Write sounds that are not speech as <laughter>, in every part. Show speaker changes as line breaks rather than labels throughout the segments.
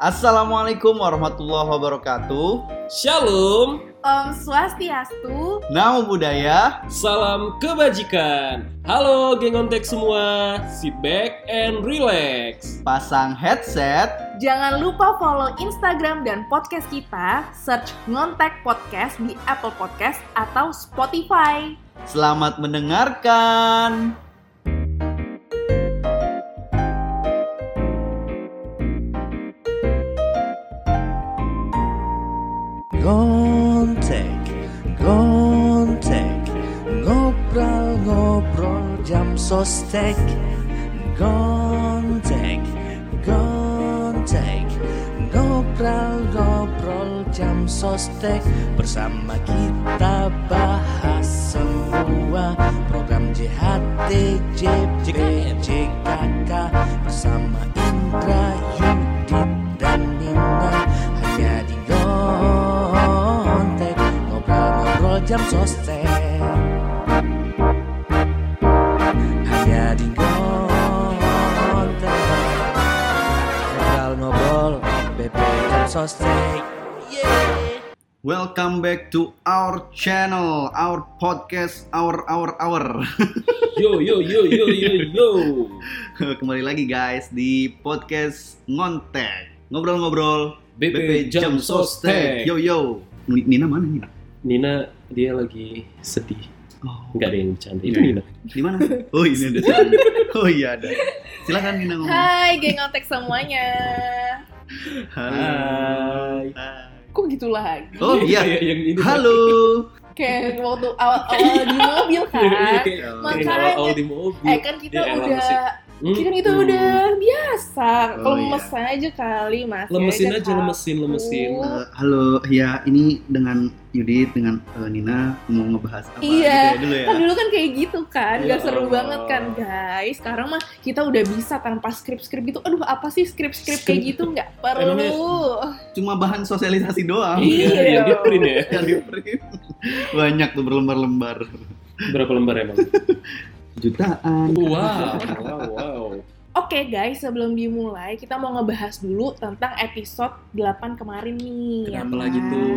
Assalamualaikum warahmatullahi wabarakatuh.
Shalom,
Om Swastiastu.
Namo Buddhaya.
salam kebajikan. Halo geng ontek semua, sit back and relax.
Pasang headset.
Jangan lupa follow Instagram dan podcast kita. Search Ngontek Podcast di Apple Podcast atau Spotify.
Selamat mendengarkan.
Gontek, gontek, ngobrol-ngobrol jam sostek. Gontek, gontek, ngobrol-ngobrol jam sostek. Bersama kita bahas semua program JHT, JP, JKK. Bersama Indra, Yudit, dan Nina jam sostek hanya di Gontek ngobrol-ngobrol BP jam sostek yeah.
Welcome back to our channel, our podcast, our our our.
Yo yo yo yo yo yo. <laughs>
Kembali lagi guys di podcast Ngontek. Ngobrol-ngobrol
BP Jam Sostek.
Yo yo. Nina mana Nina?
Nina dia lagi sedih.
Oh,
Enggak ada yang bercanda. Itu
Iya.
Nina.
di mana? Oh ini ada. Oh iya ada. Silakan Nina ngomong.
Hai geng Ngontek semuanya.
Halo.
Hai.
Hai.
Kok gitu lagi?
Oh <laughs> iya.
yang ini.
Halo.
Kayak waktu awal-awal di mobil <laughs>
Iya,
kan. Makanya.
awal-awal di mobil.
Eh kan kita udah
Hmm,
kita kan itu
hmm.
udah biasa.
Oh,
Lemes aja kali mas.
Lemesin
Ya
aja, lemesin, lemesin.
Eh, halo, ya ini dengan Yudit dengan eh, Nina mau ngebahas apa
Iya,
gitu ya dulu ya.
Kan dulu kan kayak gitu kan,
Ya
gak seru
Allah.
banget kan guys. Sekarang mah kita udah bisa tanpa skrip-skrip gitu. Aduh apa sih skrip-skrip kayak gitu nggak perlu.
Cuma bahan sosialisasi doang.
Iya,
Iya.
yang di print ya. <laughs>
Yang di print. Banyak tuh berlembar-lembar.
Berapa lembar emang? <laughs>
Jutaan.
Wow, wow, wow.
Oke guys, sebelum dimulai kita mau ngebahas dulu tentang episode 8 kemarin nih. ya
Kenapa
kan?
lagi tuh?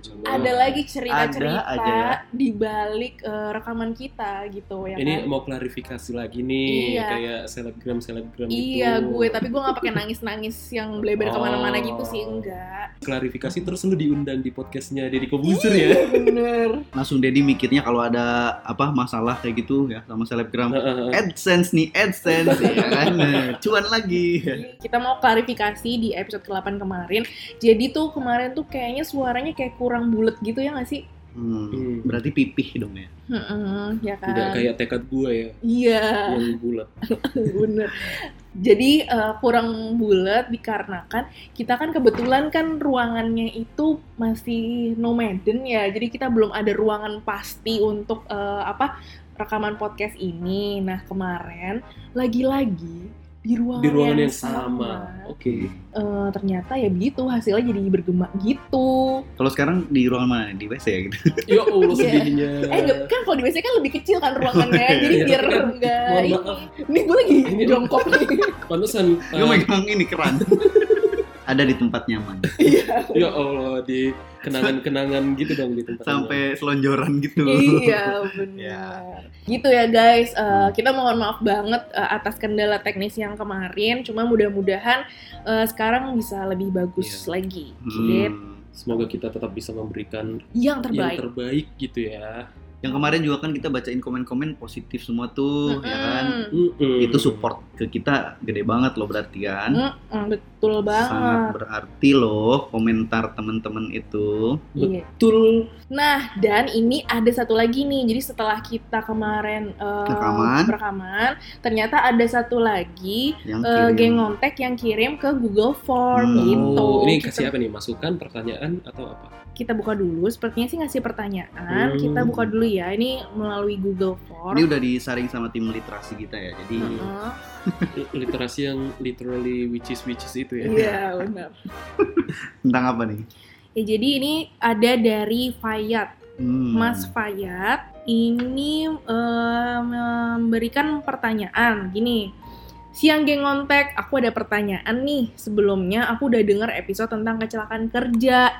Coba.
Ada lagi cerita-cerita
Ada aja ya.
di balik eh, rekaman kita gitu ya
Ini
kan.
mau klarifikasi lagi nih,
Iya.
kayak selebgram selebgram gitu.
Iya gue, tapi gue gak pakai nangis-nangis yang bleber
Oh.
ke mana-mana gitu sih, enggak.
Klarifikasi terus lu diundang di podcastnya Deddy Kobuser ya.
Iya, Bener.
Langsung Dedi mikirnya kalau ada apa masalah kayak gitu ya sama selebgram. AdSense nih, AdSense ya kan. Nah, Cuan lagi.
Kita mau klarifikasi di episode ke-8 kemarin. Jadi tuh kemarin tuh kayaknya suaranya kayak kurang bulat gitu ya gak sih?
Hmm,
Hmm.
berarti pipih dong ya.
Heeh, ya kan.
Udah kayak tekad gua ya,
Iya,
yang bulat. <laughs>
bener. Jadi eh, kurang bulat dikarenakan kita kan kebetulan kan ruangannya itu masih nomaden ya. Jadi kita belum ada ruangan pasti untuk eh, apa rekaman podcast ini. Nah kemarin lagi-lagi di ruangan,
Di ruangan
yang,
yang sama. Oke.
eh, ternyata ya begitu hasilnya jadi bergema gitu.
Kalau sekarang di ruangan mana? Di WC ya gitu. <laughs>
Ya Allah
Iya.
sedihnya.
Eh enggak, kan kalau di WC kan lebih kecil kan ruangannya, <laughs> jadi
Iya,
biar enggak ini. Ini gue lagi
Ini-
jongkok nih.
Pantesan.
Gue
eh,
megang ini keran. <laughs> ada di tempat nyaman. <laughs>
ya Allah di kenangan-kenangan gitu dong di tempat.
Sampai selonjoran gitu.
iya <laughs> benar.
Ya.
Gitu ya guys, Eh, kita mohon maaf banget eh, atas kendala teknis yang kemarin. Cuma mudah-mudahan eh, sekarang bisa lebih bagus
Iya.
lagi. Gitu.
Hmm.
Semoga kita tetap bisa memberikan
Yang
yang
terbaik.
terbaik gitu ya.
Yang kemarin juga kan kita bacain komen-komen positif semua tuh, ya kan?
Mm-mm.
Mm-mm.
Itu support ke kita gede banget loh berarti kan?
Mm-mm, betul
Sangat
banget.
berarti loh komentar temen-temen itu.
Iya.
Betul.
Nah, dan ini ada satu lagi nih. Jadi setelah kita kemarin eh,
Rekaman.
berekaman, ternyata ada satu lagi
Yang
eh,
kirim.
geng ngontek yang kirim ke Google Form
Hmm.
gitu.
Oh, ini
Kita-
kasih apa nih? Masukan, pertanyaan atau apa?
Kita buka dulu. Sepertinya sih ngasih
Hmm.
pertanyaan. Kita buka dulu ya. Ini melalui Google Form.
Ini udah disaring sama tim literasi kita ya. Jadi
Heeh.
Literasi yang literally which is which is itu ya.
Iya benar. <laughs>
tentang apa nih?
Ya jadi ini ada dari Fayat,
Hmm.
Mas Fayat. Ini eh, memberikan pertanyaan gini. Siang geng ngontek, aku ada pertanyaan nih. Sebelumnya aku udah denger episode tentang kecelakaan kerja.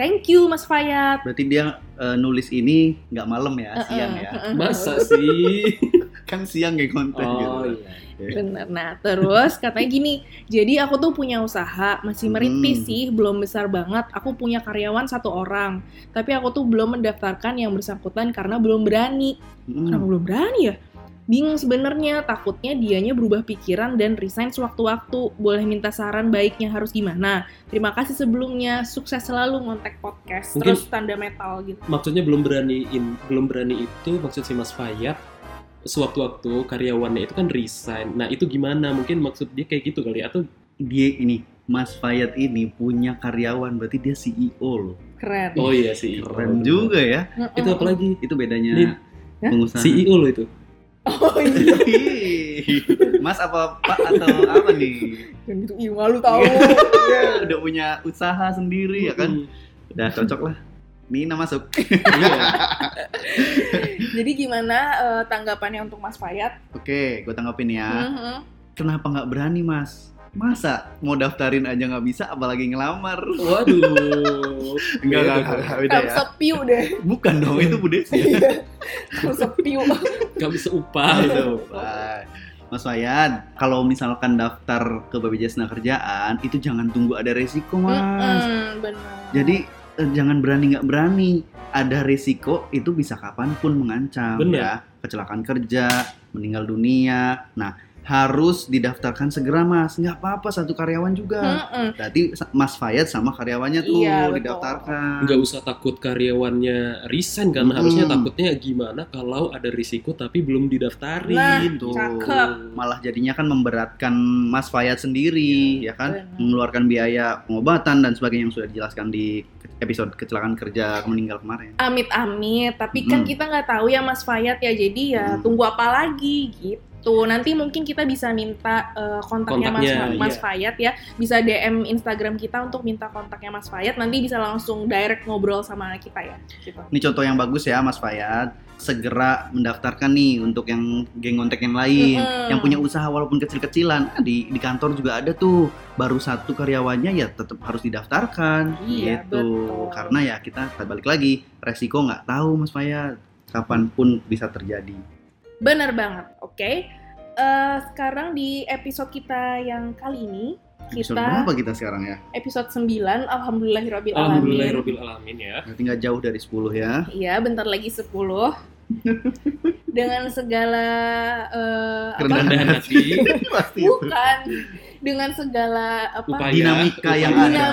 Thank you Mas Fayat.
Berarti dia eh, nulis ini nggak malam ya,
Uh-uh.
siang ya.
Masa <laughs> sih?
Kan siang kayak konten
Oh
gitu.
iya.
Bener. Nah, terus katanya gini, jadi aku tuh punya usaha, masih merintis
Hmm.
sih, belum besar banget. Aku punya karyawan satu orang, tapi aku tuh belum mendaftarkan yang bersangkutan karena belum berani.
Hmm.
Kenapa belum berani ya? Bingung sebenarnya, takutnya dianya berubah pikiran dan resign sewaktu-waktu. Boleh minta saran baiknya harus gimana? Terima kasih sebelumnya, sukses selalu ngontek podcast.
Mungkin-
Terus tanda metal gitu.
Maksudnya belum beraniin, belum berani itu maksud si Mas Fayat sewaktu-waktu karyawannya itu kan resign. Nah itu gimana? Mungkin maksud dia kayak gitu kali atau
Dia ini Mas Fayat ini punya karyawan, berarti dia CEO loh.
Keren.
oh iya sih.
Keren juga ya.
Mm-mm.
Itu apa lagi?
Itu bedanya.
Hah?
pengusaha.
CEO lo itu.
Oh iya. <laughs>
Mas apa Pak atau apa nih?
Yang gitu, ih malu tahu. <laughs>
Iya, Udah punya usaha sendiri ya kan?
Mm.
Udah cocok lah. Nina masuk. <laughs>
Iya.
Jadi gimana eh, tanggapannya untuk Mas Fayat?
Oke, gue tanggapin ya.
Mhm.
Kenapa nggak berani mas? Masa mau daftarin aja nggak bisa, apalagi ngelamar?
Waduh. <laughs>
Enggak, enggak, enggak, beda ya.
sepiu deh.
Bukan dong, itu Bu Desi.
Kamu sepiu.
Gak bisa upah.
Mas Wayan, kalau misalkan daftar ke BPJS Kerjaan, itu jangan tunggu ada resiko, Mas.
Mm-mm, benar.
Jadi eh, jangan berani nggak berani. Ada resiko itu bisa kapan pun mengancam
Benar.
ya. Kecelakaan kerja, meninggal dunia. Nah, harus didaftarkan segera, Mas. Nggak apa-apa satu karyawan juga.
Mm-mm.
Berarti Mas Fayat sama karyawannya tuh
Iya, betul.
didaftarkan.
Nggak usah takut karyawannya resign karena
Mm-mm.
harusnya takutnya gimana kalau ada risiko tapi belum didaftarin.
Nah,
Tuh.
cakep.
Malah jadinya kan memberatkan Mas Fayat sendiri, ya kan?
benar.
Mengeluarkan biaya pengobatan dan sebagainya yang sudah dijelaskan di episode kecelakaan kerja meninggal kemarin.
Amit-amit, tapi kan
Mm.
kita nggak tahu ya Mas Fayat ya, jadi ya
Mm.
tunggu apa lagi gitu. Nanti mungkin kita bisa minta eh, kontaknya,
Kontaknya,
Mas, Mas
iya.
Fayat ya, bisa DM Instagram kita untuk minta kontaknya Mas Fayat. Nanti bisa langsung direct ngobrol sama kita ya. Gitu.
Ini contoh yang bagus ya Mas Fayat. Segera mendaftarkan nih untuk yang geng kontak yang lain,
Mm-mm.
yang punya usaha walaupun kecil-kecilan. Di di kantor juga ada tuh. Baru satu karyawannya ya tetap harus didaftarkan
Iya,
gitu.
betul.
Karena ya kita balik lagi, resiko nggak tahu Mas Fayat. Kapan pun bisa terjadi.
Bener banget, oke. Eh, sekarang di episode kita yang kali ini,
Episode
kita
berapa kita sekarang ya?
episode 9, Alhamdulillahirrahmanirrahim.
Alhamdulillahirobbilalamin ya.
Berarti nggak jauh dari 10 ya.
Iya, bentar lagi 10. <laughs> Dengan segala eh, apa?
Kerendahan
Rendahan hati, <laughs>
Pasti itu.
Bukan dengan segala apa?
upaya,
Dinamika yang
upaya,
ada.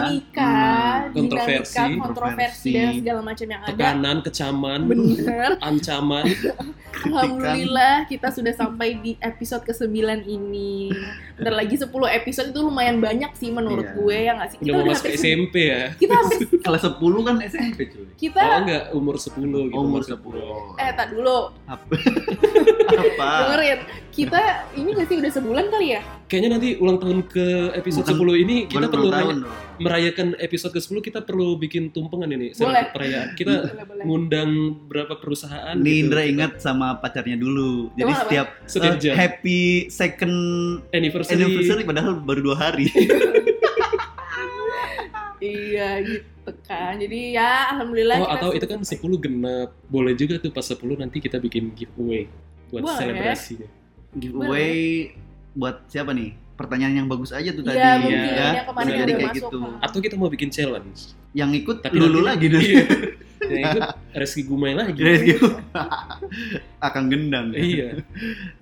Dinamika,
kontroversi.
dinamika, kontroversi dan segala macam yang ada.
tekanan, kecaman,
Bener.
ancaman. <laughs>
Alhamdulillah kita sudah sampai di episode ke-9 ini. Bentar lagi 10 episode itu lumayan banyak sih menurut
Iya.
gue ya nggak sih?
Udah mau masuk SMP ya. <laughs>
Kita harus <laughs>
Kelas 10 kan SMP cuy.
kita
Oh enggak, umur 10 gitu.
Umur
10.
10.
eh tak dulu
Apa? Apa?
dengerin kita ini nggak sih udah sebulan kali ya?
Kayaknya nanti ulang tahun ke episode
Bukan-
10 ini kita perlu
tahun.
Merayakan episode ke-10 kita perlu bikin tumpengan ini
Boleh.
perayaan. Kita
Boleh boleh.
ngundang berapa perusahaan
Nih
gitu.
Indra
Kita-
ingat sama pacarnya dulu. Jadi setiap
Setiap jam.
happy second
anniversary.
anniversary padahal baru dua hari. <laughs>
Iya gitu kan. Jadi ya alhamdulillah.
Oh, atau itu kan
sampai.
10 genap. Boleh juga tuh pas 10 nanti kita bikin giveaway buat
Boleh.
selebrasinya.
Giveaway buat siapa nih? Pertanyaan yang bagus aja tuh tadi
Iya,
mungkin.
ya.
Yang kemarin
jadi kayak
masuk,
gitu.
kan.
Atau kita mau bikin challenge.
Yang ikut
Tapi
lulu lagi deh. <laughs>
Iya. <laughs> Yang ikut Reski Gumai lagi. <laughs>
Jadi gitu. Akan gendang. ya.
Iya. <laughs>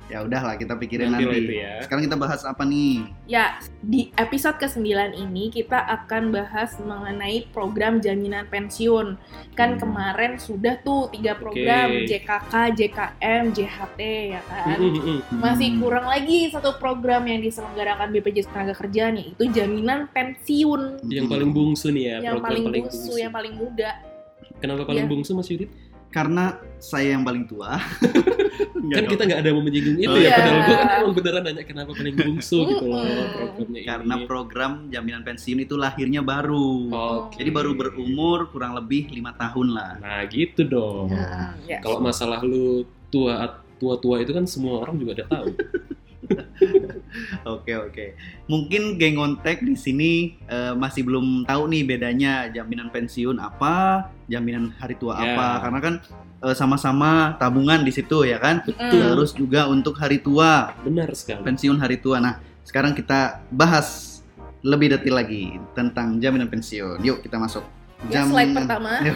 Ya udahlah kita pikirin
Nanti
nanti.
itu ya.
Sekarang kita bahas apa nih?
Ya, di episode ke-9 ini kita akan bahas mengenai program jaminan pensiun. Kan
Hmm.
kemarin sudah tuh tiga program
Oke.
JKK, JKM, JHT ya kan.
Mm, mm, mm.
Masih
Hmm.
kurang lagi satu program yang diselenggarakan BPJS Tenagakerjaan yaitu jaminan pensiun.
Yang paling bungsu nih ya,
yang
program
paling bungsu, yang paling muda.
Kenapa paling
Iya.
bungsu Mas Yudit?
Karena saya yang paling tua. <laughs>
Kan
dong.
kita nggak ada mau menyinggung itu
Oh,
ya,
iya.
padahal gue kan emang beneran nanya kenapa paling bungsu gitu loh programnya ini.
Karena program jaminan pensiun itu lahirnya baru.
Oke.
Jadi baru berumur kurang lebih lima tahun lah.
Nah gitu dong.
Nah, ya.
Kalau masalah lu tua tua tua itu kan semua orang juga udah tahu. <laughs> <laughs>
Oke oke. Mungkin geng kontak di sini eh, masih belum tahu nih bedanya jaminan pensiun apa, jaminan hari tua
Ya.
apa. Karena kan eh, sama-sama tabungan di situ ya kan.
Mm.
Terus juga untuk hari tua,
Benar sekali.
pensiun hari tua. Nah, sekarang kita bahas lebih detail lagi tentang jaminan pensiun. Yuk kita masuk.
Ya, slide pertama. <laughs>
Ya,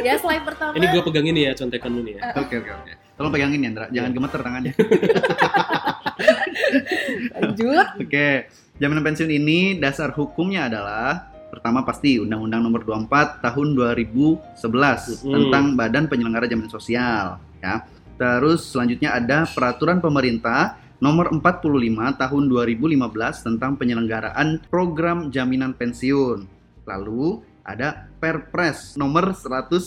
Ya slide pertama.
Ini gue pegangin ya contekan lu nih ya.
oke oke. oke. Tolong pegangin ya, Ndra. Jangan
Ya.
gemeter tangannya. <laughs> <laughs>
Lanjut.
Oke, jaminan pensiun ini dasar hukumnya adalah pertama pasti Undang-Undang Nomor 24 Tahun 2011
Mm-mm.
tentang Badan Penyelenggara Jaminan Sosial, ya. Terus selanjutnya ada Peraturan Pemerintah Nomor 45 Tahun 2015 tentang penyelenggaraan program jaminan pensiun. Lalu ada Perpres Nomor 109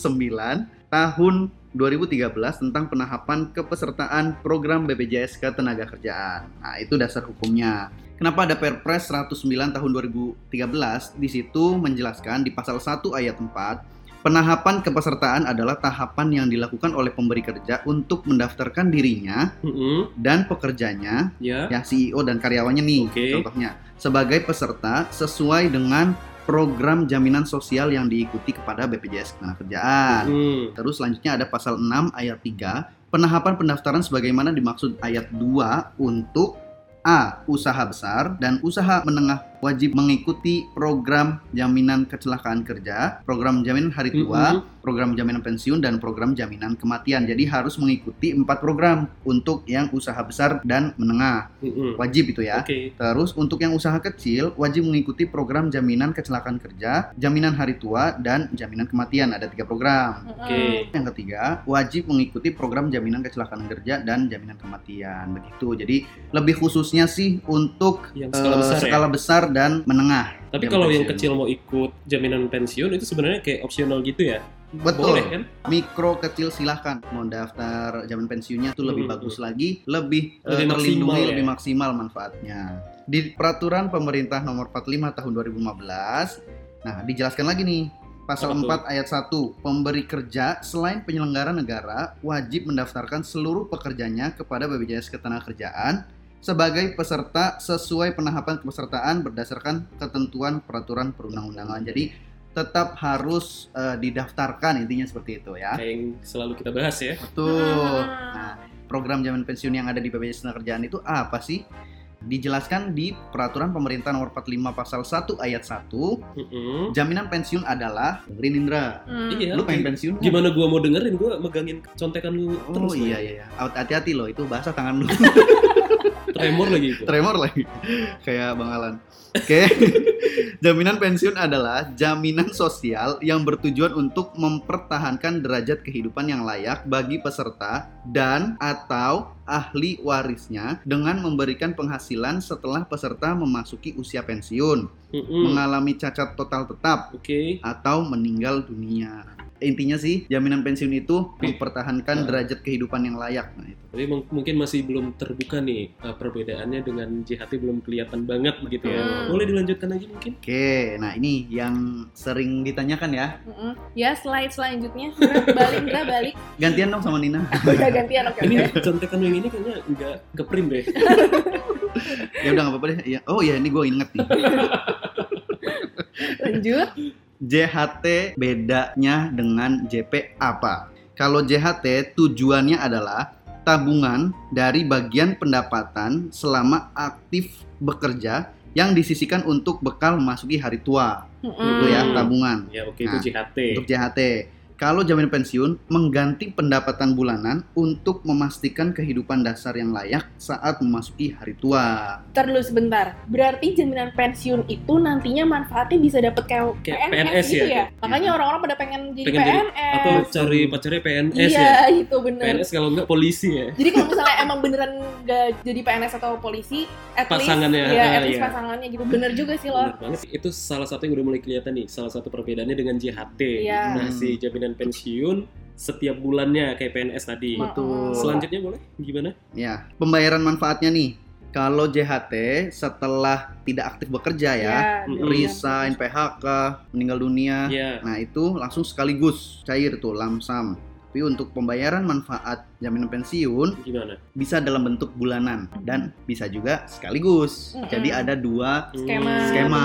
Tahun 2013 tentang penahapan kepesertaan program BPJS Ketenagakerjaan. Nah, itu dasar hukumnya. Kenapa ada Perpres 109 tahun 2013? Di situ menjelaskan di pasal 1 ayat 4, penahapan kepesertaan adalah tahapan yang dilakukan oleh pemberi kerja untuk mendaftarkan dirinya
Mm-mm.
dan pekerjanya,
Ya.
ya CEO dan karyawannya nih,
Oke.
contohnya, sebagai peserta sesuai dengan program jaminan sosial yang diikuti kepada BPJS Ketenagakerjaan.
Mm.
Terus selanjutnya ada pasal 6 ayat 3, penahapan pendaftaran sebagaimana dimaksud ayat 2 untuk A. Usaha besar dan usaha menengah wajib mengikuti program jaminan kecelakaan kerja, program jaminan hari tua,
Mm-mm.
program jaminan pensiun, dan program jaminan kematian. Jadi harus mengikuti empat program untuk yang usaha besar dan menengah.
Mm-mm.
Wajib itu ya.
Oke.
Terus untuk yang usaha kecil wajib mengikuti program jaminan kecelakaan kerja, jaminan hari tua, dan jaminan kematian. Ada tiga program.
Oke.
Yang ketiga, wajib mengikuti program jaminan kecelakaan kerja dan jaminan kematian. Begitu. Jadi lebih khususnya sih untuk
Yang skala
eh,
besar ya.
skala dan menengah.
Tapi kalau yang
pensiun.
kecil mau ikut jaminan pensiun itu sebenarnya kayak opsional gitu ya?
betul.
Boleh kan?
Mikro kecil silahkan mau daftar jaminan pensiunnya tuh lebih
Hmm,
bagus lagi, lebih, eh,
Lebih
terlindungi,
maksimal ya.
lebih maksimal manfaatnya. Di peraturan pemerintah nomor 45 tahun 2015, nah dijelaskan lagi nih pasal
Apa tuh?
4 ayat 1, pemberi kerja selain penyelenggara negara wajib mendaftarkan seluruh pekerjanya kepada BPJS Ketenagakerjaan sebagai peserta sesuai penahapan kepesertaan berdasarkan ketentuan peraturan perundang-undangan. Jadi tetap harus eh, didaftarkan intinya seperti itu ya.
Kayak yang selalu kita bahas ya.
Betul.
Hmm.
Nah, program jaminan pensiun yang ada di BPJS Ketenagakerjaan itu apa sih? Dijelaskan di Peraturan Pemerintah Nomor 45 Pasal 1 Ayat 1,
Mm-mm.
jaminan pensiun adalah dengerin Indra.
Hmm.
Iya.
Lu pengen pensiun? nggak?
Gimana gua mau dengerin gua megangin contekan lu
Oh
terus.
iya iya iya. Hati-hati loh itu bahasa tangan lu. <laughs>
Tremor lagi gua.
Tremor lagi. <laughs> Kayak Bang Alan. Oke. <laughs> jaminan pensiun adalah jaminan sosial yang bertujuan untuk mempertahankan derajat kehidupan yang layak bagi peserta dan atau ahli warisnya dengan memberikan penghasilan setelah peserta memasuki usia pensiun,
Mm-mm.
mengalami cacat total tetap
Oke.
atau meninggal dunia. Intinya sih jaminan pensiun itu mempertahankan
Nah.
derajat kehidupan yang layak. Nah, itu.
Tapi mung- mungkin masih belum terbuka nih uh, perbedaannya dengan JHT belum kelihatan banget begitu ya.
Hmm.
Boleh dilanjutkan lagi mungkin?
Oke, nah ini yang sering ditanyakan ya.
Mm-mm. Ya slide selanjutnya. Balik, Indra, balik.
Gantian dong sama Nina.
Udah gantian, oke.
Ini
oke.
contekan yang ini kayaknya nggak ke print deh. <laughs>
ya udah nggak apa-apa deh. Ya. Oh iya, ini gue inget nih.
Lanjut.
JHT bedanya dengan JP apa? Kalau JHT tujuannya adalah tabungan dari bagian pendapatan selama aktif bekerja yang disisikan untuk bekal memasuki hari tua.
Mm-mm.
Itu ya, tabungan.
Ya oke
Nah,
itu JHT.
Untuk JHT. Kalau jaminan pensiun mengganti pendapatan bulanan untuk memastikan kehidupan dasar yang layak saat memasuki hari tua.
Ntar dulu sebentar. Berarti jaminan pensiun itu nantinya manfaatnya bisa dapat kayak,
Kayak
PNS,
PNS
gitu
ya?
ya? Makanya orang-orang pada pengen jadi
Pengen jadi-
PNS.
Atau cari pacarnya PNS
iya,
ya.
itu bener.
PNS kalau nggak polisi ya.
Jadi kalau misalnya emang beneran gak jadi PNS atau polisi, at
Pasangannya,
least, ya,
ah,
at least
iya.
pasangannya gitu. Bener juga sih loh.
Benar banget. Itu salah satu yang udah mulai kelihatan nih. Salah satu perbedaannya dengan JHT.
Iya.
Nah, si jaminan pensiun setiap bulannya kayak PNS tadi.
Betul.
Selanjutnya boleh gimana?
Ya, pembayaran manfaatnya nih. Kalau JHT setelah tidak aktif bekerja ya,
Mm-mm.
resign, PHK, meninggal dunia,
Ya.
nah itu langsung sekaligus cair tuh lamsam. Tapi untuk pembayaran manfaat jaminan pensiun
Gimana?
bisa dalam bentuk bulanan dan bisa juga sekaligus.
Mm-mm.
Jadi ada dua
skema,
Skema.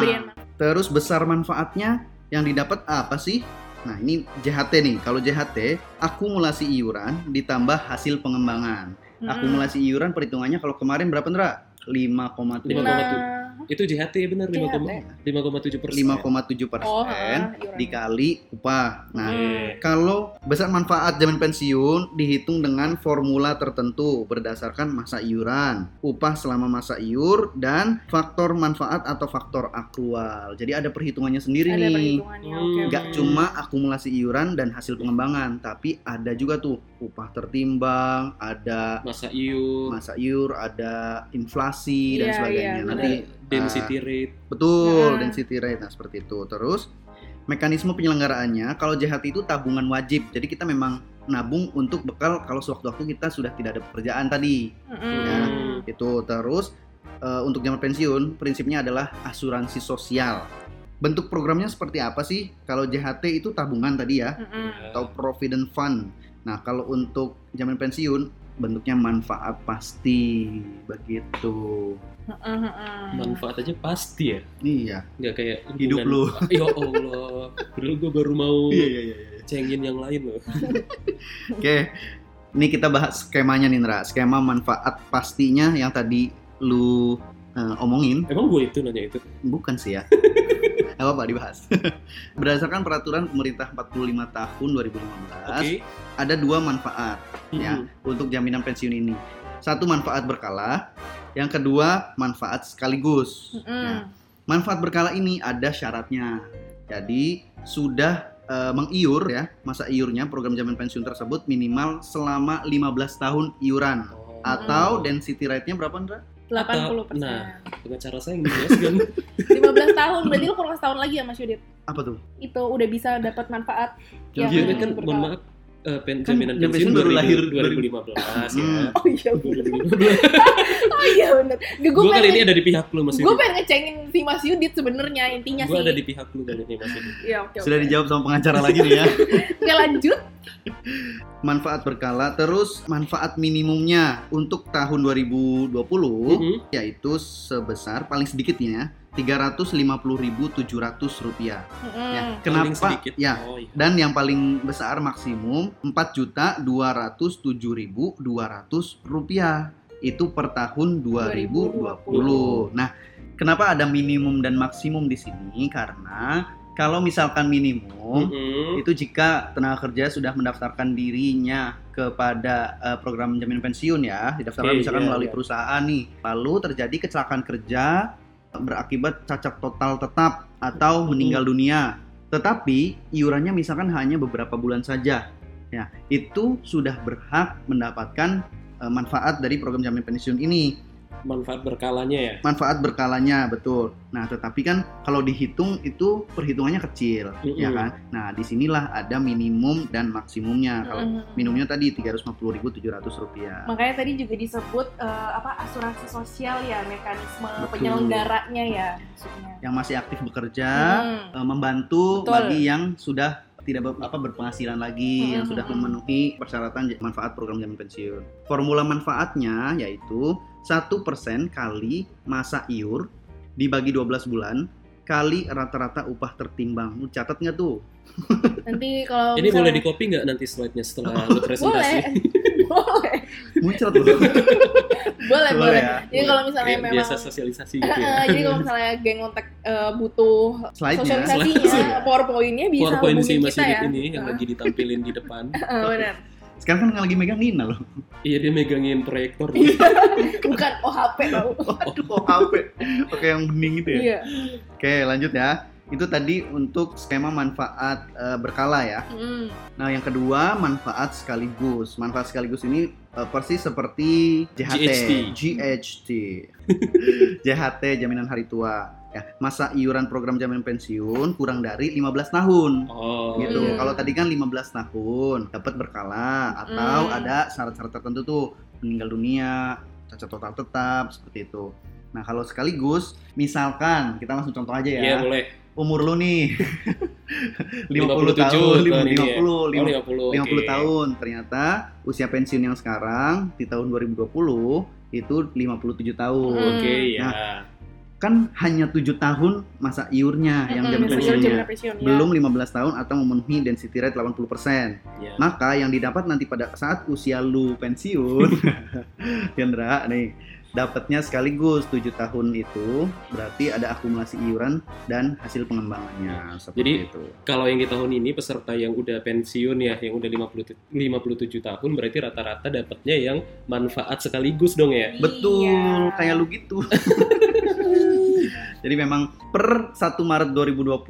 Terus besar manfaatnya yang didapat apa sih? Nah ini JHT nih. Kalau JHT akumulasi iuran ditambah hasil pengembangan.
Mm-mm.
Akumulasi iuran perhitungannya kalau kemarin berapa Ndra? 5,7
Lima koma tujuh. Itu JHT ya benar
JHT.
5,7 persen.
5,7 persen
Oh, ha, iurannya.
dikali upah. Nah,
Hmm.
kalau besar manfaat jaminan pensiun dihitung dengan formula tertentu berdasarkan masa iuran, upah selama masa iur, dan faktor manfaat atau faktor akrual. Jadi ada perhitungannya sendiri
ada
nih.
perhitungannya.
Hmm.
Nggak
oke.
cuma akumulasi iuran dan hasil pengembangan, tapi ada juga tuh upah tertimbang, ada
Masa iur,
masa iur, ada inflasi dan
Iya,
sebagainya.
ada
Nanti
density rate.
Betul,
Nah.
density rate. Nah, seperti itu. Terus mekanisme penyelenggaraannya kalau JHT itu tabungan wajib. Jadi kita memang nabung untuk bekal kalau sewaktu-waktu kita sudah tidak ada pekerjaan tadi.
Mm-mm.
Ya.
Hmm.
Itu terus eh, untuk jaminan pensiun prinsipnya adalah asuransi sosial. Bentuk programnya seperti apa sih? Kalau JHT itu tabungan tadi ya
Mm-mm.
atau provident fund. Nah, kalau untuk jaminan pensiun bentuknya manfaat pasti begitu.
Manfaat aja pasti ya.
Iya.
Nggak kayak
Hidup lu. <laughs>
Ya Allah. Dulu gue baru mau
Iya, iya, iya.
cengin yang lain loh. <laughs>
Oke, ini kita bahas skemanya nih, Ndra. Skema manfaat pastinya yang tadi lu eh, omongin,
Emang gue itu nanya itu?
bukan sih ya. <laughs> Gak apa-apa dibahas. <laughs> Berdasarkan peraturan pemerintah 45 tahun 2015,
Oke.
ada dua manfaat ya
Hmm.
untuk jaminan pensiun ini. Satu manfaat berkala, yang kedua manfaat sekaligus.
Mm-mm.
Nah, manfaat berkala ini ada syaratnya. Jadi sudah eh, mengiur ya masa iurnya program jaminan pensiun tersebut minimal selama 15 tahun iuran
Oh.
atau density rate-nya berapa Ndra?
80 persen.
Nah. Pengacara saya yang menjelaskan.
15 <laughs> tahun, berarti lu kurang setahun lagi ya Mas Yudit?
Apa tuh?
Itu udah bisa dapat manfaat.
Yang
yang
Iya, ini kan mohon maaf eh, pen,
Kan
jaminan pensiun
pensiun baru
2000
lahir
2015 ya.
Hmm. <laughs>
Oh iya bener.
2015.
Oh iya. Gue
Gue kali ini ada di pihak lu Mas
gue pengen ngecengin si Mas Yudit sebenarnya intinya
Gue
sih.
ada di pihak lu kali ini Mas Yudit.
Iya oke.
Sudah dijawab sama pengacara lagi nih ya. <laughs>
Oke lanjut. <laughs>
Manfaat berkala terus manfaat minimumnya untuk tahun 2020
Mhm.
yaitu sebesar paling sedikitnya 350.700 rupiah.
Mm-mm.
Ya,
Paling
kenapa?
sedikit.
Ya,
Oh, iya.
Dan yang paling besar maksimum 4.207.200 rupiah itu per tahun 2020. Nah, kenapa ada minimum dan maksimum di sini? Karena kalau misalkan minimum
Mhm.
itu jika tenaga kerja sudah mendaftarkan dirinya kepada eh, program jaminan pensiun ya, didaftarkan
Oke,
misalkan
iya,
melalui
iya.
perusahaan nih, lalu terjadi kecelakaan kerja berakibat cacat total tetap atau meninggal dunia, tetapi iurannya misalkan hanya beberapa bulan saja, ya itu sudah berhak mendapatkan eh, manfaat dari program jaminan pensiun ini
Manfaat berkalanya ya.
manfaat berkalanya betul. Nah, tetapi kan kalau dihitung itu perhitungannya kecil,
Mm-mm.
ya kan? Nah, di sinilah ada minimum dan maksimumnya. Kalau
Mm-mm.
minimumnya tadi 350.700 rupiah.
Makanya tadi juga disebut eh, apa asuransi sosial ya mekanisme
Betul.
penyelenggaranya ya maksudnya.
Yang masih aktif bekerja,
Hmm.
eh, membantu
Betul.
bagi yang sudah tidak ber- apa berpenghasilan lagi, yang
Mm-mm.
sudah memenuhi persyaratan manfaat program jaminan pensiun. Formula manfaatnya yaitu 1% kali masa iur dibagi 12 bulan kali rata-rata upah tertimbang. Lu catat nggak tuh? <laughs>
Nanti kalau
Ini
misalnya-
boleh di copy nggak nanti slide-nya setelah <laughs> lu presentasi?
boleh <laughs> boleh
Muncrat
boleh boleh
ya.
jadi kalau misalnya
Kayak
memang
biasa sosialisasi gitu ya.
Jadi kalau misalnya geng kontak eh, butuh
Slide-nya.
sosialisasinya
Slide.
powerpoint-nya bisa
PowerPoint si Mas
kita ya
ini yang lagi ditampilin di depan.
eh, benar
Sekarang kan lagi megang Nina loh.
Iya dia megangin proyektor.
Iya. <laughs> bukan OHP tau
Aduh, kok HP. Oke, yang bening itu ya.
iya
Oke, lanjut ya. Itu tadi untuk skema manfaat eh, berkala ya.
Mm.
Nah, yang kedua manfaat sekaligus. Manfaat sekaligus ini eh, persis seperti JHT,
GHT.
GHT, <laughs> JHT jaminan hari tua. Ya, masa iuran program jaminan pensiun kurang dari 15 tahun.
Oh.
gitu.
Hmm.
Kalau tadi kan 15 tahun dapat berkala atau
Hmm.
ada syarat-syarat tertentu tuh meninggal dunia, cacat total tetap seperti itu. Nah, kalau sekaligus misalkan kita langsung contoh aja ya.
Iya boleh.
Umur lu nih <laughs> 50
57
tahun,
tahun ini ya.
50,
Oh,
50,
50,
50
oke.
tahun. Ternyata usia pensiun yang sekarang di tahun 2020 itu 57 tahun.
Hmm.
Oke, ya.
Kan hanya 7 tahun masa iurnya yang
Mm-mm,
jam pensiunnya.
jaminan pensiun, ya.
Belum 15 tahun atau memenuhi density rate 80%.
ya.
Maka yang didapat nanti pada saat usia lu pensiun, <laughs> Hendra, nih dapatnya sekaligus 7 tahun itu berarti ada akumulasi iuran dan hasil pengembangannya seperti
Jadi,
itu.
Kalau yang di tahun ini peserta yang udah pensiun ya, yang udah 50 57 tahun berarti rata-rata dapatnya yang manfaat sekaligus dong ya.
Betul,
Iya.
kayak lu gitu. <laughs> Jadi memang per 1 Maret 2020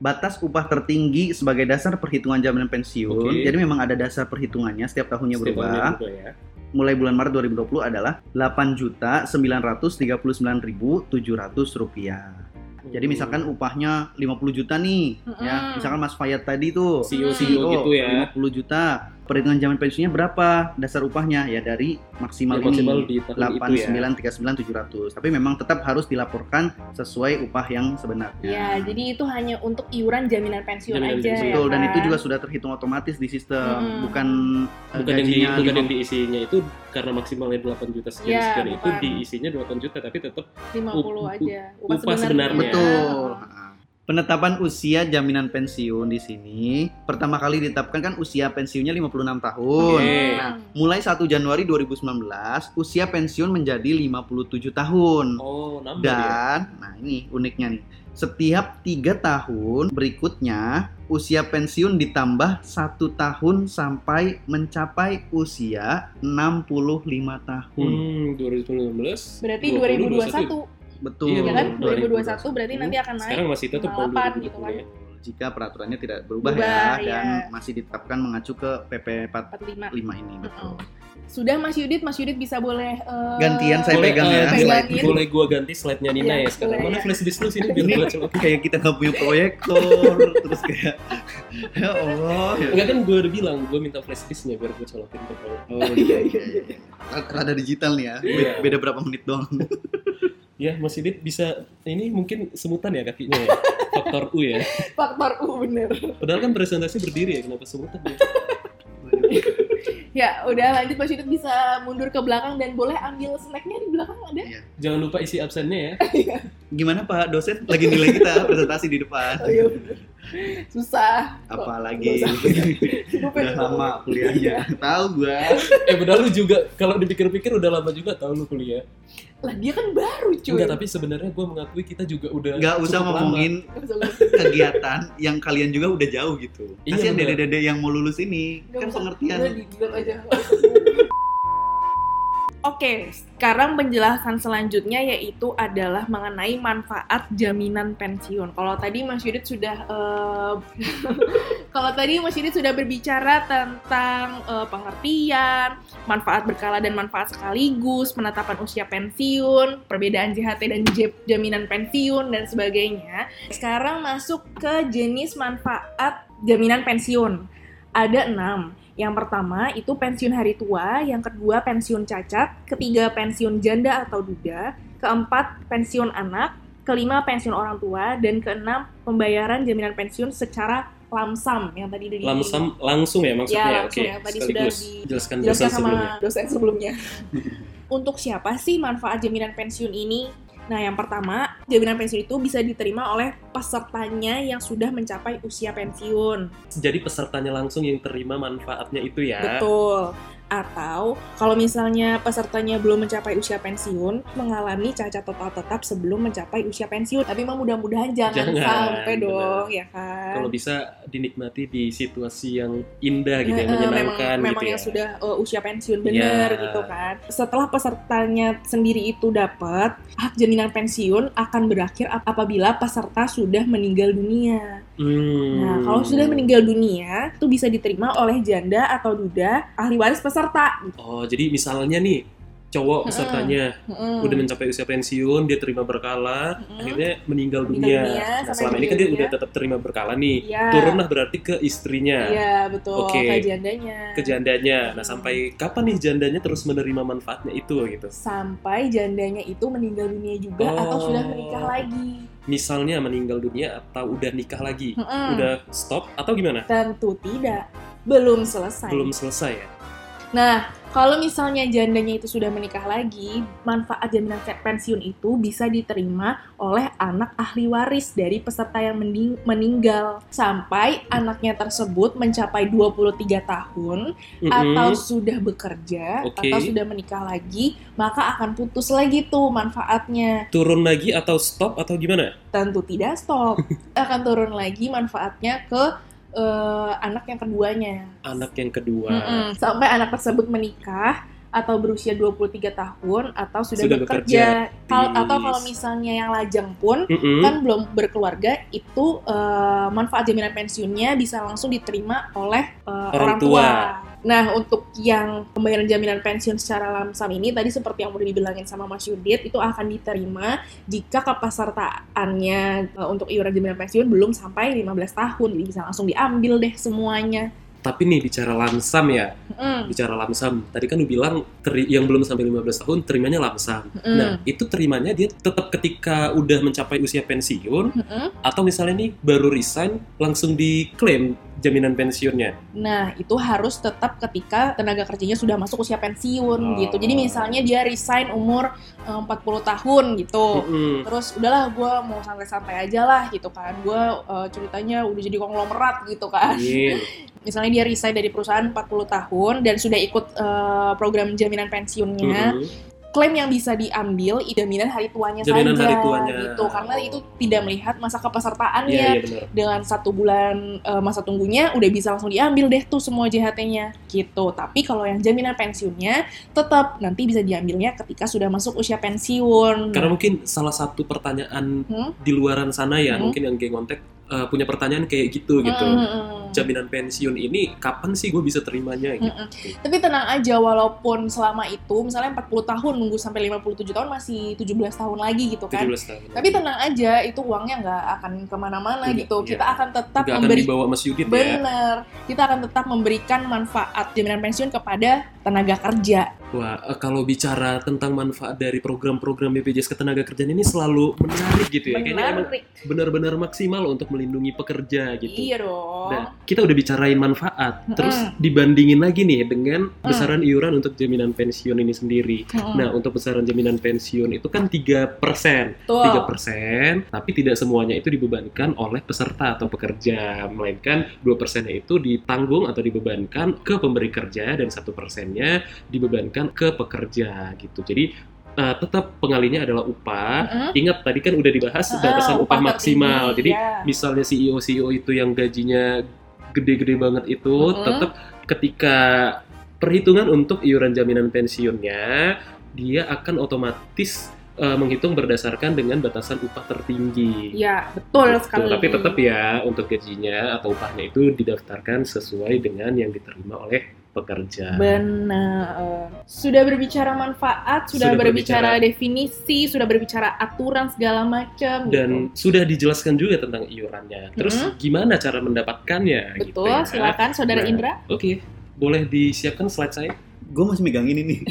batas upah tertinggi sebagai dasar perhitungan jaminan pensiun.
Oke.
Jadi memang ada dasar perhitungannya setiap tahunnya
Setiap tahunnya
berubah.
berubah ya.
Mulai bulan Maret 2020 adalah 8.939.700 rupiah. Jadi misalkan upahnya 50 juta nih, ya.
Mm-mm.
Misalkan Mas Fayat tadi tuh
CEO
CEO
gitu ya.
50 juta. Perhitungan jaminan pensiunnya berapa? Dasar upahnya ya dari maksimal
Yang maksimal
ini.
di tahun itu ya.
8939.700. Tapi memang tetap harus dilaporkan sesuai upah yang sebenarnya.
Ya, jadi itu hanya untuk iuran jaminan pensiun
Jaminan
aja
pensiun.
ya
Betul, dan
kan?
itu juga sudah terhitung otomatis di sistem,
Mm-mm.
bukan eh,
Bukan yang, di,
gajinya
bukan yang diisinya itu karena maksimalnya 8 juta sekian
Iya,
sekian itu diisinya 8 juta tapi tetap
50
Up-
aja.
upah sebenarnya.
Betul. Penetapan usia jaminan pensiun di sini pertama kali ditetapkan kan usia pensiunnya 56 tahun.
Oke.
Nah, mulai 1 Januari 2019 usia pensiun menjadi 57 tahun.
oh nambah ya.
Dan nah ini uniknya nih. Setiap tiga tahun berikutnya usia pensiun ditambah satu tahun sampai mencapai usia 65 tahun.
Hmm, 2019.
Berarti
20,
2021
Betul.
Iya,
ya kan?
betul.
2021 berarti nanti akan naik.
Sekarang masih tetap tahun
58
2020
gitu kan.
ya.
Jika peraturannya tidak berubah,
Berubah,
ya dan
ya.
masih ditetapkan mengacu ke PP 45
45.
ini betul.
Sudah Mas Yudit, Mas Yudit bisa boleh eh,
Gantian saya
Boleh,
pegang
eh,
ya.
boleh, boleh gua ganti slide-nya Nina
Iya,
ya sekarang. Mana
ya.
flash disk lu sini biar
Ini
gua coba. <laughs>
kayak kita nggak punya proyektor terus kayak <laughs> ya Allah. ya.
Enggak kan gue udah bilang, gue minta flash disknya biar gue colokin ke bawah.
Oh iya iya iya. Rada digital nih ya.
Iya.
Beda, beda berapa menit doang. <laughs>
Ya, Mas Idit bisa, ini mungkin semutan ya kakinya ya. <laughs> Faktor U ya.
faktor U bener.
Padahal kan presentasi berdiri ya, kenapa semutan ya? <laughs>
Ya, udah lanjut Mas Yudit bisa mundur ke belakang dan boleh ambil snacknya di belakang ada.
Jangan lupa isi absennya ya. <laughs>
Gimana Pak dosen lagi nilai kita presentasi di depan.
Oh iya bener. Susah.
Apalagi <laughs> udah lama kuliahnya. Tahu gua.
Eh, padahal lu juga, kalau dipikir-pikir udah lama juga tau lu kuliah.
Lah dia kan baru cuy.
Enggak, tapi sebenarnya gue mengakui kita juga udah
Nggak usah
lama.
ngomongin kegiatan yang kalian juga udah jauh gitu.
Iya,
Kasihan dede-dede yang mau lulus ini
Nggak
kan
usah.
pengertian.
Aja. Oke, sekarang penjelasan selanjutnya yaitu adalah mengenai manfaat jaminan pensiun. Kalau tadi Mas Yudit sudah eh, <laughs> kalau tadi Mas Yudit sudah berbicara tentang eh, pengertian, manfaat berkala dan manfaat sekaligus, penetapan usia pensiun, perbedaan JHT dan jaminan pensiun dan sebagainya. Sekarang masuk ke jenis manfaat jaminan pensiun. Ada enam. Yang pertama itu pensiun hari tua, yang kedua pensiun cacat, ketiga pensiun janda atau duda, keempat pensiun anak, kelima pensiun orang tua, dan keenam pembayaran jaminan pensiun secara lamsam yang tadi di
Lamsam langsung ya maksudnya.
Ya, langsung
Oke,
yang tadi
sekaligus.
sudah
Jelaskan
dijelaskan
jelasan
sama
sebelumnya.
dosen sebelumnya. <laughs> Untuk siapa sih manfaat jaminan pensiun ini? Nah, yang pertama, jaminan pensiun itu bisa diterima oleh pesertanya yang sudah mencapai usia pensiun.
Jadi pesertanya langsung yang terima manfaatnya itu ya.
Betul. Atau kalau misalnya pesertanya belum mencapai usia pensiun, mengalami cacat total tetap sebelum mencapai usia pensiun. Tapi mah mudah-mudahan jangan,
Jangan,
sampai
benar.
dong, ya kan?
Kalau bisa dinikmati di situasi yang indah gitu, yang
eh,
menyenangkan
memang, memang
gitu
yang
ya.
sudah eh, usia pensiun bener
Ya.
gitu kan. Setelah pesertanya sendiri itu dapat hak jaminan pensiun akan berakhir ap- apabila peserta sudah meninggal dunia.
Hmm.
Nah, kalau sudah meninggal dunia, itu bisa diterima oleh janda atau duda ahli waris peserta.
Oh, jadi misalnya nih cowok pesertanya
Mm-mm.
udah mencapai usia pensiun, dia terima berkala,
Mm-mm.
akhirnya meninggal
Meninggal
dunia.
dunia,
Nah, selama ini kan dia udah tetap terima berkala nih.
Iya.
Turunlah berarti ke istrinya,
Iya, betul.
Oke.
Ke jandanya.
ke jandanya. Nah,
Hmm.
sampai kapan nih jandanya terus menerima manfaatnya itu gitu?
Sampai jandanya itu meninggal dunia juga
Oh.
atau sudah menikah lagi.
Misalnya meninggal dunia atau udah nikah lagi,
Mm-mm.
udah stop atau gimana?
Tentu tidak. Belum selesai.
Belum selesai ya?
Nah, kalau misalnya jandanya itu sudah menikah lagi, manfaat jaminan pe- pensiun itu bisa diterima oleh anak ahli waris dari peserta yang mending- meninggal sampai anaknya tersebut mencapai 23 tahun
Mm-mm.
atau sudah bekerja
Oke.
atau sudah menikah lagi, maka akan putus lagi tuh manfaatnya.
turun lagi atau stop atau gimana?
Tentu tidak stop. <laughs> akan turun lagi manfaatnya ke eh, anak yang keduanya.
Anak yang kedua.
Mm-mm. Sampai anak tersebut menikah atau berusia 23 tahun atau sudah,
Sudah
bekerja. Kal-
Yes.
atau kalau misalnya yang lajang pun
Mm-mm.
kan belum berkeluarga itu eh, manfaat jaminan pensiunnya bisa langsung diterima oleh eh,
Orang
orang,
tua.
tua. Nah, untuk yang pembayaran jaminan pensiun secara lamsam ini tadi seperti yang udah dibilangin sama Mas Yudit itu akan diterima jika kepesertaannya eh, untuk iuran jaminan pensiun belum sampai 15 tahun. Jadi bisa langsung diambil deh semuanya.
Tapi nih bicara lamsam ya,
Mm,
bicara lamsam. Tadi kan lu bilang teri- yang belum sampai 15 tahun terimanya lamsam.
mm,
Nah, itu terimanya dia tetap ketika udah mencapai usia pensiun
mm-mm.
atau misalnya nih baru resign langsung diklaim jaminan pensiunnya.
Nah, itu harus tetap ketika tenaga kerjanya sudah masuk usia pensiun
Oh.
gitu. Jadi misalnya dia resign umur eh, 40 tahun gitu.
Mm-mm.
Terus udahlah gue mau santai-santai aja lah gitu kan. Gue eh, ceritanya udah jadi konglomerat gitu kan.
Amin. <laughs>
Misalnya dia resign dari perusahaan 40 tahun dan sudah ikut eh, program jaminan pensiunnya.
Mm-mm.
Klaim yang bisa diambil jaminan hari tuanya
Jaminan
saja
hari tuanya.
gitu. Karena itu tidak melihat masa kepesertaannya
Iya, iya benar.
dengan satu bulan eh, masa tunggunya udah bisa langsung diambil deh tuh semua JHT-nya gitu. Tapi kalau yang jaminan pensiunnya tetap nanti bisa diambilnya ketika sudah masuk usia pensiun.
Karena mungkin salah satu pertanyaan
Hmm?
di luaran sana ya,
Hmm.
mungkin yang geng eh, punya pertanyaan kayak gitu gitu.
Mm, mm, mm.
Jaminan pensiun ini kapan sih gue bisa terimanya gitu?
Mm-mm. Tapi tenang aja walaupun selama itu misalnya 40 tahun nunggu sampai 57 tahun masih 17 tahun lagi gitu kan.
17 tahun.
Tapi tenang aja itu uangnya nggak akan ke mana-mana
Iya,
gitu.
iya.
Kita akan tetap
akan
memberi
dibawa Mas Yudit ya.
bener. Kita akan tetap memberikan manfaat jaminan pensiun kepada tenaga kerja.
Wah, eh, kalau bicara tentang manfaat dari program-program BPJS Ketenagakerjaan ini selalu menarik gitu ya. Kayaknya emang
Menarik.
benar-benar maksimal untuk melindungi pekerja gitu.
Iya dong.
Nah, kita udah bicarain manfaat,
Mm-mm.
terus dibandingin lagi nih dengan besaran iuran untuk jaminan pensiun ini sendiri.
Mm-mm.
Nah, untuk besaran jaminan pensiun itu kan 3%.
Betul.
3%, tapi tidak semuanya itu dibebankan oleh peserta atau pekerja, melainkan 2%-nya itu ditanggung atau dibebankan ke pemberi kerja dan satu persennya dibebankan ke pekerja gitu. Jadi eh, tetap pengalinya adalah upah.
Mm-mm.
Ingat tadi kan udah dibahas
Ah,
batasan upah,
upah
maksimal.
tertinggi,
Jadi
ya.
misalnya CEO CEO itu yang gajinya gede-gede banget itu
Mm-mm.
tetap ketika perhitungan untuk iuran jaminan pensiunnya dia akan otomatis eh, menghitung berdasarkan dengan batasan upah tertinggi.
Ya, betul
Gitu.
sekali.
Tapi tetap ya untuk gajinya atau upahnya itu didaftarkan sesuai dengan yang diterima oleh pekerja.
Benar. Sudah berbicara manfaat, sudah,
Sudah
berbicara,
berbicara-
definisi, sudah berbicara aturan segala macam.
Dan sudah dijelaskan juga tentang iurannya. Terus
Mm-mm.
gimana cara mendapatkannya? gitu
betul.
ya.
Silakan, saudara
Nah,
Indra.
Oke, boleh disiapkan slide saya?
Gue masih megangin ini. <laughs>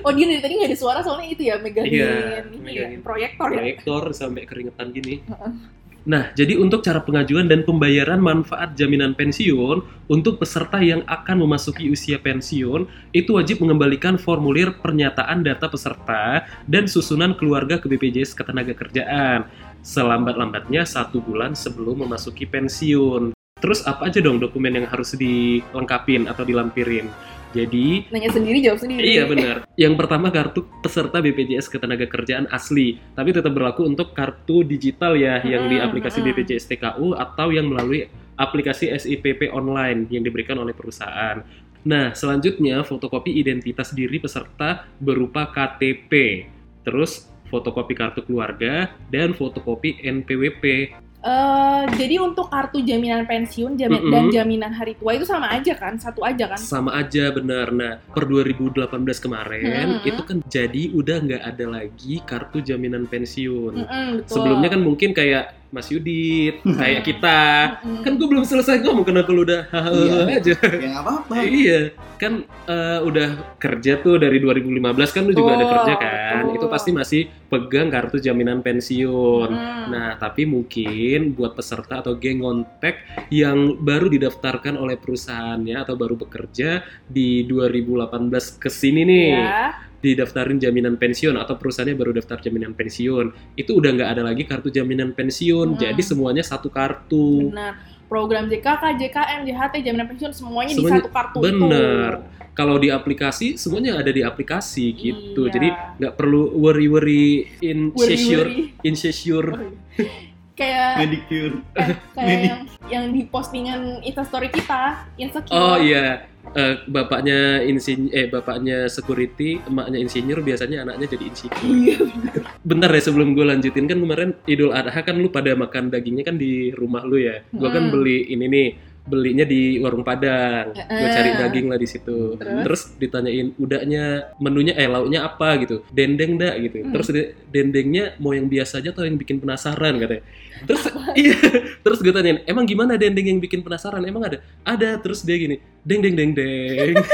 Oh dia dari tadi nggak ada suara soalnya itu ya megangin,
Iya,
ini
megangin.
ya, proyektor ya.
proyektor sampai keringetan gini.
Heeh.
Nah, jadi untuk cara pengajuan dan pembayaran manfaat jaminan pensiun untuk peserta yang akan memasuki usia pensiun itu wajib mengembalikan formulir pernyataan data peserta dan susunan keluarga ke BPJS Ketenagakerjaan selambat-lambatnya satu bulan sebelum memasuki pensiun. Terus apa aja dong dokumen yang harus dilengkapin atau dilampirin? Jadi
Nanya sendiri jawab sendiri.
Iya benar. Yang pertama kartu peserta BPJS Ketenagakerjaan asli, tapi tetap berlaku untuk kartu digital ya yang di aplikasi
mm-mm.
BPJS TKU atau yang melalui aplikasi SIPP online yang diberikan oleh perusahaan. Nah, selanjutnya fotokopi identitas diri peserta berupa KTP, terus fotokopi kartu keluarga dan fotokopi NPWP.
Eh, jadi untuk kartu jaminan pensiun jamin-
Mm-mm.
dan jaminan hari tua itu sama aja kan? Satu aja kan?
Sama aja benar. Nah, per 2018 kemarin
Mm-mm.
itu kan jadi udah nggak ada lagi kartu jaminan pensiun.
Mm-mm, betul.
Sebelumnya kan mungkin kayak Mas Yudit, kayak kita. Kan gue belum selesai ngomong kenapa lu udah
Iya.
aja.
Ya apa-apa.
Iya, kan eh, udah kerja tuh dari 2015 kan lu juga ada
Betul,
kerja kan.
betul.
Itu pasti masih pegang kartu jaminan pensiun.
Mm.
Nah, tapi mungkin buat peserta atau geng ngontek yang baru didaftarkan oleh perusahaannya atau baru bekerja di 2018 ke sini nih,
Ya.
Didaftarin jaminan pensiun atau perusahaannya baru daftar jaminan pensiun, itu udah nggak ada lagi kartu jaminan pensiun.
Hmm.
Jadi semuanya satu kartu.
Benar. Program JKK, JKM, JHT, jaminan pensiun semuanya,
Semuanya-
di satu kartu
bener.
itu.
Kalau di aplikasi semuanya ada di aplikasi gitu.
Iya.
Jadi nggak perlu worry-worry insecure,
Wuri-wuri.
insecure. <laughs>
Kayak
Medicure.
eh, kayak
Ini. <laughs>
yang yang di postingan instastory kita, insecure.
Oh iya, Eh, bapaknya insinyur, eh bapaknya security, emaknya insinyur, biasanya anaknya jadi insecure.
Iya.
Bentar ya sebelum gue lanjutin kan kemarin Idul Adha kan lu pada makan dagingnya kan di rumah lu ya. Gue kan
Hmm.
beli ini nih, belinya di warung Padang. Gue
Heeh.
cari daging lah di situ.
Terus?
Terus ditanyain udahnya menunya eh lauknya apa gitu. Dendeng dak gitu.
Hmm.
Terus de- dendengnya mau yang biasa aja atau yang bikin penasaran katanya. <laughs> Terus iya, terus gue tanyain, "Emang gimana dendeng yang bikin penasaran? Emang ada?" Ada. Terus dia gini, "Deng deng deng deng." <laughs>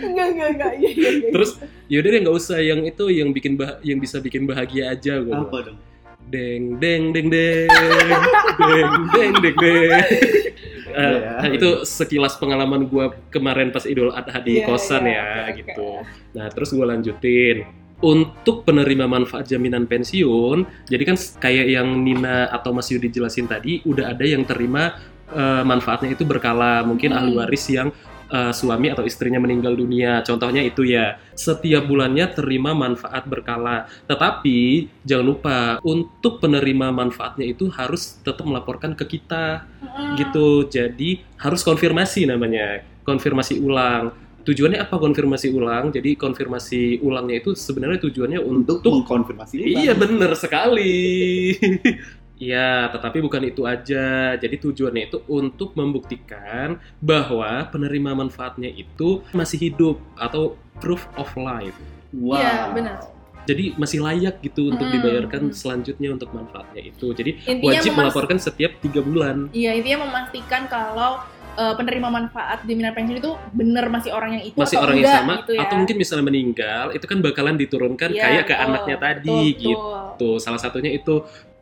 Enggak, enggak, enggak. Iya, iya, iya.
Terus yaudah deh nggak usah yang itu yang bikin bah yang bisa bikin bahagia aja gue.
Apa dong?
Deng deng deng deng <laughs> deng deng deng deng. Eh,
Ya.
nah, itu sekilas pengalaman gue kemarin pas Idul Adha di
Iya,
kosan
iya,
ya
oke,
gitu.
oke.
Nah terus gue lanjutin. Untuk penerima manfaat jaminan pensiun, jadi kan kayak yang Nina atau Mas Yudi jelasin tadi, udah ada yang terima eh, manfaatnya itu berkala. Mungkin ahli
Hmm.
waris yang eh, suami atau istrinya meninggal dunia. Contohnya itu ya, setiap bulannya terima manfaat berkala. Tetapi jangan lupa untuk penerima manfaatnya itu harus tetap melaporkan ke kita gitu. Jadi harus konfirmasi namanya, konfirmasi ulang. Tujuannya apa konfirmasi ulang? Jadi konfirmasi ulangnya itu sebenarnya tujuannya
Untuk
untuk
mengkonfirmasi.
Iya bener sekali. Iya, tetapi bukan itu aja. Jadi tujuannya itu untuk membuktikan bahwa penerima manfaatnya itu masih hidup atau proof of life.
Wow.
Iya, benar.
Jadi masih layak gitu untuk
Mm,
dibayarkan selanjutnya untuk manfaatnya itu. Jadi
Intinya
wajib melaporkan setiap tiga bulan.
Iya, intinya memastikan kalau eh, penerima manfaat jaminan pensiun itu benar masih orang yang itu
masih
atau
orang yang
enggak,
sama
gitu ya.
atau mungkin misalnya meninggal itu kan bakalan diturunkan
Iya,
kayak ke
betul,
anaknya tadi
betul, betul.
gitu. Salah satunya itu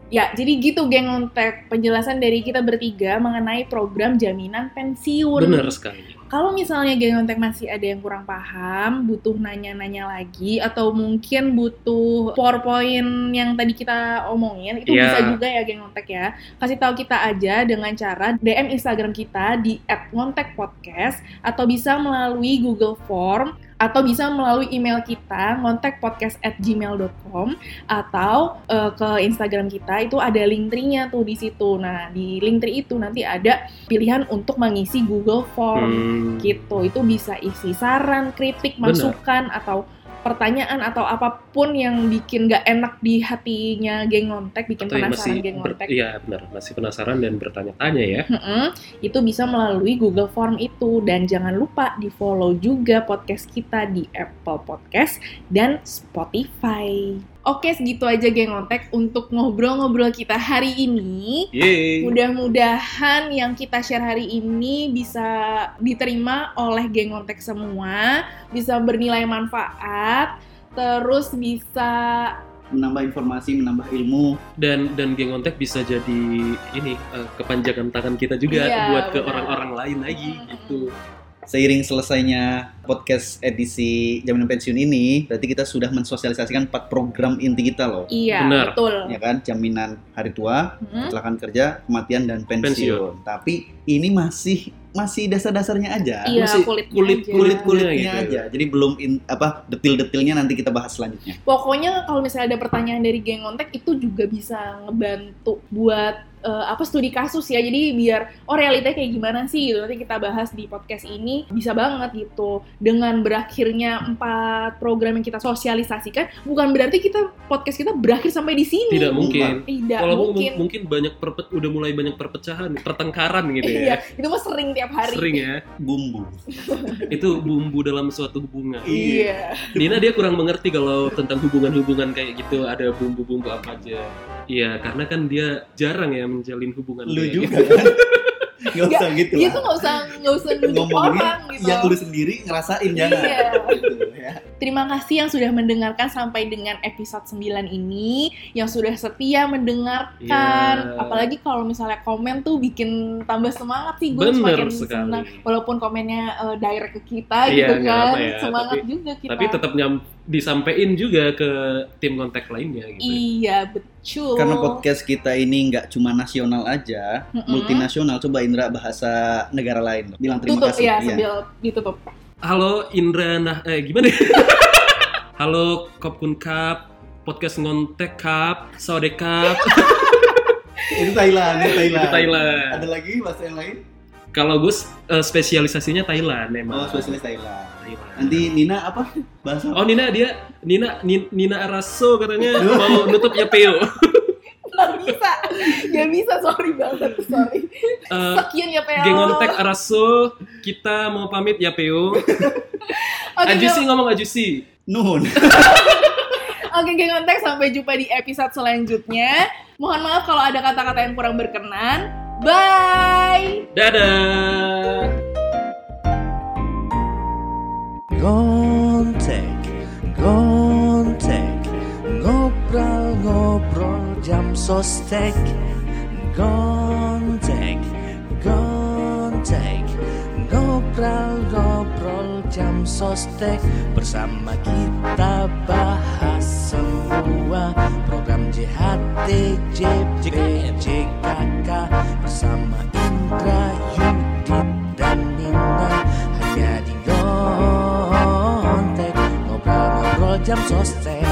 Ya, jadi gitu geng ngontek penjelasan dari kita bertiga mengenai program jaminan pensiun.
benar sekali.
Kalau misalnya geng ngontek masih ada yang kurang paham, butuh nanya-nanya lagi atau mungkin butuh PowerPoint yang tadi kita omongin, itu
Iya.
bisa juga ya geng ngontek ya. Kasih tahu kita aja dengan cara DM Instagram kita di @ngontekpodcast atau bisa melalui Google Form atau bisa melalui email kita ngontekpodcast@gmail.com atau eh, ke Instagram kita itu ada link tree-nya tuh di situ. Nah, di link tree itu nanti ada pilihan untuk mengisi Google Form
Hmm,
gitu. Itu bisa isi saran, kritik, masukan atau pertanyaan atau apa pun yang bikin gak enak di hatinya geng ngontek, bikin
atau
penasaran
masih
geng ngontek.
iya benar masih penasaran dan bertanya-tanya ya.
Mm-mm, itu bisa melalui Google Form itu dan jangan lupa di follow juga podcast kita di Apple Podcast dan Spotify. Oke segitu aja geng ngontek untuk ngobrol-ngobrol kita hari ini.
Yeay.
Mudah-mudahan yang kita share hari ini bisa diterima oleh geng ngontek semua, bisa bernilai manfaat, terus bisa
Menambah informasi, menambah ilmu.
dan dan geng ontek bisa jadi ini eh, kepanjangan tangan kita juga
Iya,
buat ke orang-orang lain lagi
Mm-mm.
gitu.
Seiring selesainya podcast edisi jaminan pensiun ini, berarti kita sudah mensosialisasikan empat program inti kita loh.
iya
Benar.
betul.
Ya kan, jaminan hari tua, kecelakaan kerja, kematian dan pensiun.
Pensiun.
Tapi ini masih masih dasar-dasarnya aja.
Iya
masih
kulitnya
kulit-
aja.
Kulit kulitnya
gitu.
aja. Jadi belum in- apa detil-detilnya nanti kita bahas selanjutnya.
Pokoknya kalau misalnya ada pertanyaan dari geng ngontek itu juga bisa ngebantu buat eh, apa studi kasus ya. Jadi biar oh realitanya kayak gimana sih gitu. Nanti kita bahas di podcast ini bisa banget gitu. Dengan berakhirnya empat program yang kita sosialisasikan, bukan berarti kita podcast kita berakhir sampai di sini.
Tidak mungkin.
Tidak
Kalau
mungkin.
mungkin banyak perpe- udah mulai banyak perpecahan, pertengkaran gitu
Iya,
ya.
itu mah sering tiap hari.
Sering ya.
Bumbu. <laughs>
Itu bumbu dalam suatu hubungan.
Iya.
Nina dia kurang mengerti kalau tentang hubungan-hubungan kayak gitu ada bumbu-bumbu apa aja. Iya, karena kan dia jarang ya menjalin hubungan.
Lu juga
gitu.
kan? <laughs> Gak usah gitu
Dia
lah.
tuh nggak usah nggak usah nunjuk
Ngomongin
orang gitu.
yang lu sendiri ngerasain jangan.
Iya.
Gitu, ya.
Terima kasih yang sudah mendengarkan sampai dengan episode 9 ini, yang sudah setia mendengarkan.
Iya.
Apalagi kalau misalnya komen tuh bikin tambah semangat sih gue
Bener
semakin
sekali.
senang. Walaupun komennya eh, direct ke kita
Iya,
gitu kan,
apa ya,
semangat
tapi-
juga kita.
Tapi tetap nyam disampaikan juga ke tim kontak lainnya gitu.
Iya betul.
Karena podcast kita ini nggak cuma nasional aja,
Mm-mm.
multinasional. Coba Indra bahasa negara lain. Bilang terima
tutup
kasih.
ya
Iya.
sambil ditutup.
Halo Indra nah eh gimana? <laughs> Halo Kopkun Cup, podcast ngontek Cup, Sode Cup, <laughs>
Itu Thailand, itu Thailand.
itu Thailand.
Ada lagi bahasa yang lain?
Kalau gue eh, spesialisasinya Thailand
Oh,
emang.
spesialis Thailand.
Thailand.
Nanti Nina apa? Bahasa
Oh Nina dia Nina Nin- Nina Araso katanya mau nutup ya Peo.
Nggak bisa, nggak bisa, sorry banget, sorry. <laughs>
Eh,
Sekian ya PL.
Geng Ontek Araso kita mau pamit ya Peo. <laughs>
Oke,
Ajusi ngomong Ajusi.
Nuhun. <laughs>
Oke, geng kontak sampai jumpa di episode selanjutnya. Mohon maaf kalau ada kata-kata yang kurang berkenan. Bye.
Dadah.
Gontek, gontek, ngobrol-ngobrol jam sostek. Gontek, gontek, ngobrol-ngobrol jam sostek. Bersama kita bahas semua program JHT, JP, JKK. Bersama Indra, Yudit, dan Nina hanya di Gontek ngobrol-ngobrol jam sostek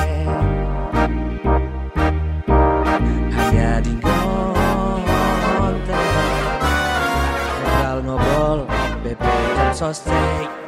Gontek ngobrol-ngobrol bebek jam sostek